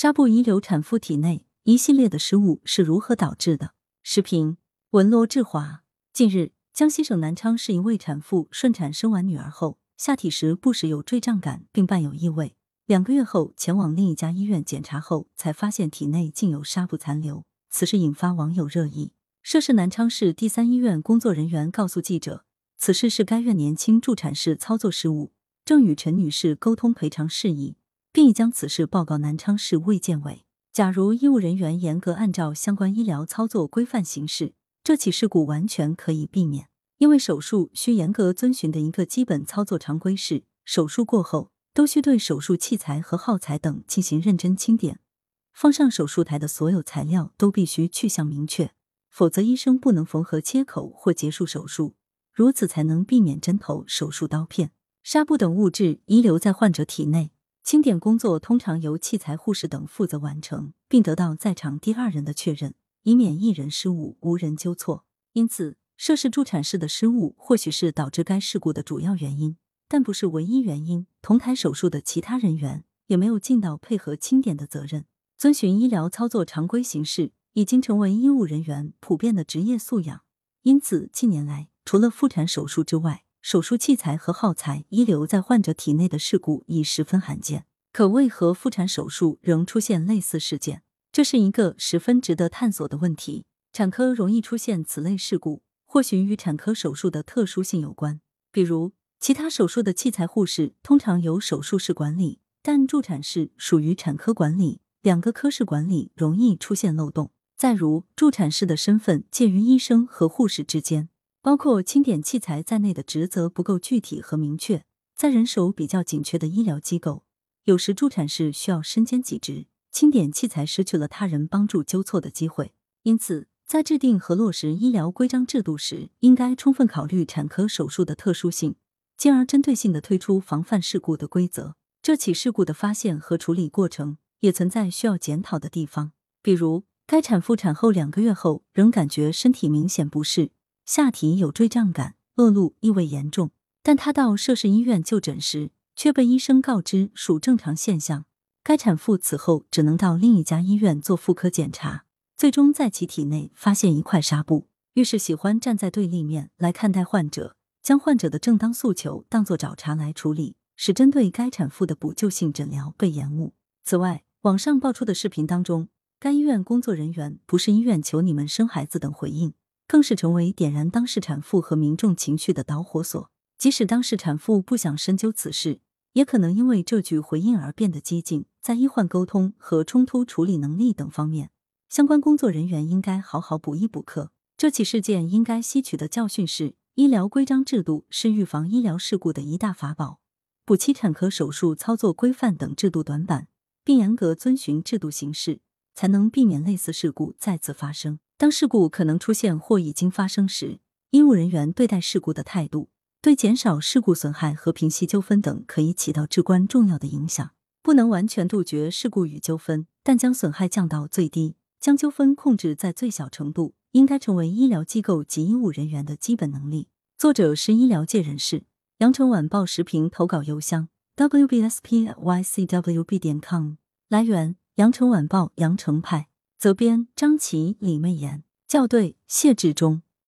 纱布遗留产妇体内一系列的失误是如何导致的？视频文罗志华。近日，江西省南昌市一位产妇顺产生完女儿后，下体时不时有坠胀感，并伴有异味。两个月后前往另一家医院检查后，才发现体内竟有纱布残留。此事引发网友热议。涉事南昌市第三医院工作人员告诉记者，此事是该院年轻助产士操作失误，正与陈女士沟通赔偿事宜，并已将此事报告南昌市卫健委。假如医务人员严格按照相关医疗操作规范行事，这起事故完全可以避免。因为手术需严格遵循的一个基本操作常规是，手术过后。都需对手术器材和耗材等进行认真清点，放上手术台的所有材料都必须去向明确，否则医生不能缝合切口或结束手术，如此才能避免针头、手术刀片、纱布等物质遗留在患者体内。清点工作通常由器材护士等负责完成，并得到在场第二人的确认，以免一人失误无人纠错。因此，涉事助产士的失误或许是导致该事故的主要原因。但不是唯一原因，同台手术的其他人员也没有尽到配合清点的责任。遵循医疗操作常规形式已经成为医务人员普遍的职业素养，因此近年来，除了妇产手术之外，手术器材和耗材遗留在患者体内的事故已十分罕见。可为何妇产手术仍出现类似事件？这是一个十分值得探索的问题。产科容易出现此类事故，或许与产科手术的特殊性有关，比如。其他手术的器材护士通常由手术室管理，但助产士属于产科管理，两个科室管理容易出现漏洞。再如，助产士的身份介于医生和护士之间，包括清点器材在内的职责不够具体和明确。在人手比较紧缺的医疗机构，有时助产士需要身兼几职，清点器材失去了他人帮助纠错的机会。因此，在制定和落实医疗规章制度时，应该充分考虑产科手术的特殊性。进而针对性的推出防范事故的规则。这起事故的发现和处理过程也存在需要检讨的地方，比如该产妇产后两个月后仍感觉身体明显不适，下体有坠胀感，恶露异味严重，但她到涉事医院就诊时却被医生告知属正常现象。该产妇此后只能到另一家医院做妇科检查，最终在其体内发现一块纱布。遇事喜欢站在对立面来看待患者。将患者的正当诉求当作找茬来处理，使针对该产妇的补救性诊疗被延误。此外，网上爆出的视频当中，该医院工作人员不是医院求你们生孩子等回应，更是成为点燃当事产妇和民众情绪的导火索。即使当事产妇不想深究此事，也可能因为这句回应而变得激进。在医患沟通和冲突处理能力等方面，相关工作人员应该好好补一补课。这起事件应该吸取的教训是。医疗规章制度是预防医疗事故的一大法宝，补齐产科手术操作规范等制度短板，并严格遵循制度行事，才能避免类似事故再次发生。当事故可能出现或已经发生时，医务人员对待事故的态度，对减少事故损害和平息纠纷等可以起到至关重要的影响。不能完全杜绝事故与纠纷，但将损害降到最低，将纠纷控制在最小程度。应该成为医疗机构及医务人员的基本能力。作者是医疗界人士。羊城晚报时评投稿邮箱：wbspycwb 点 com。来源：羊城晚报羊城派。责编：张琦、李媚妍。校对：谢志忠。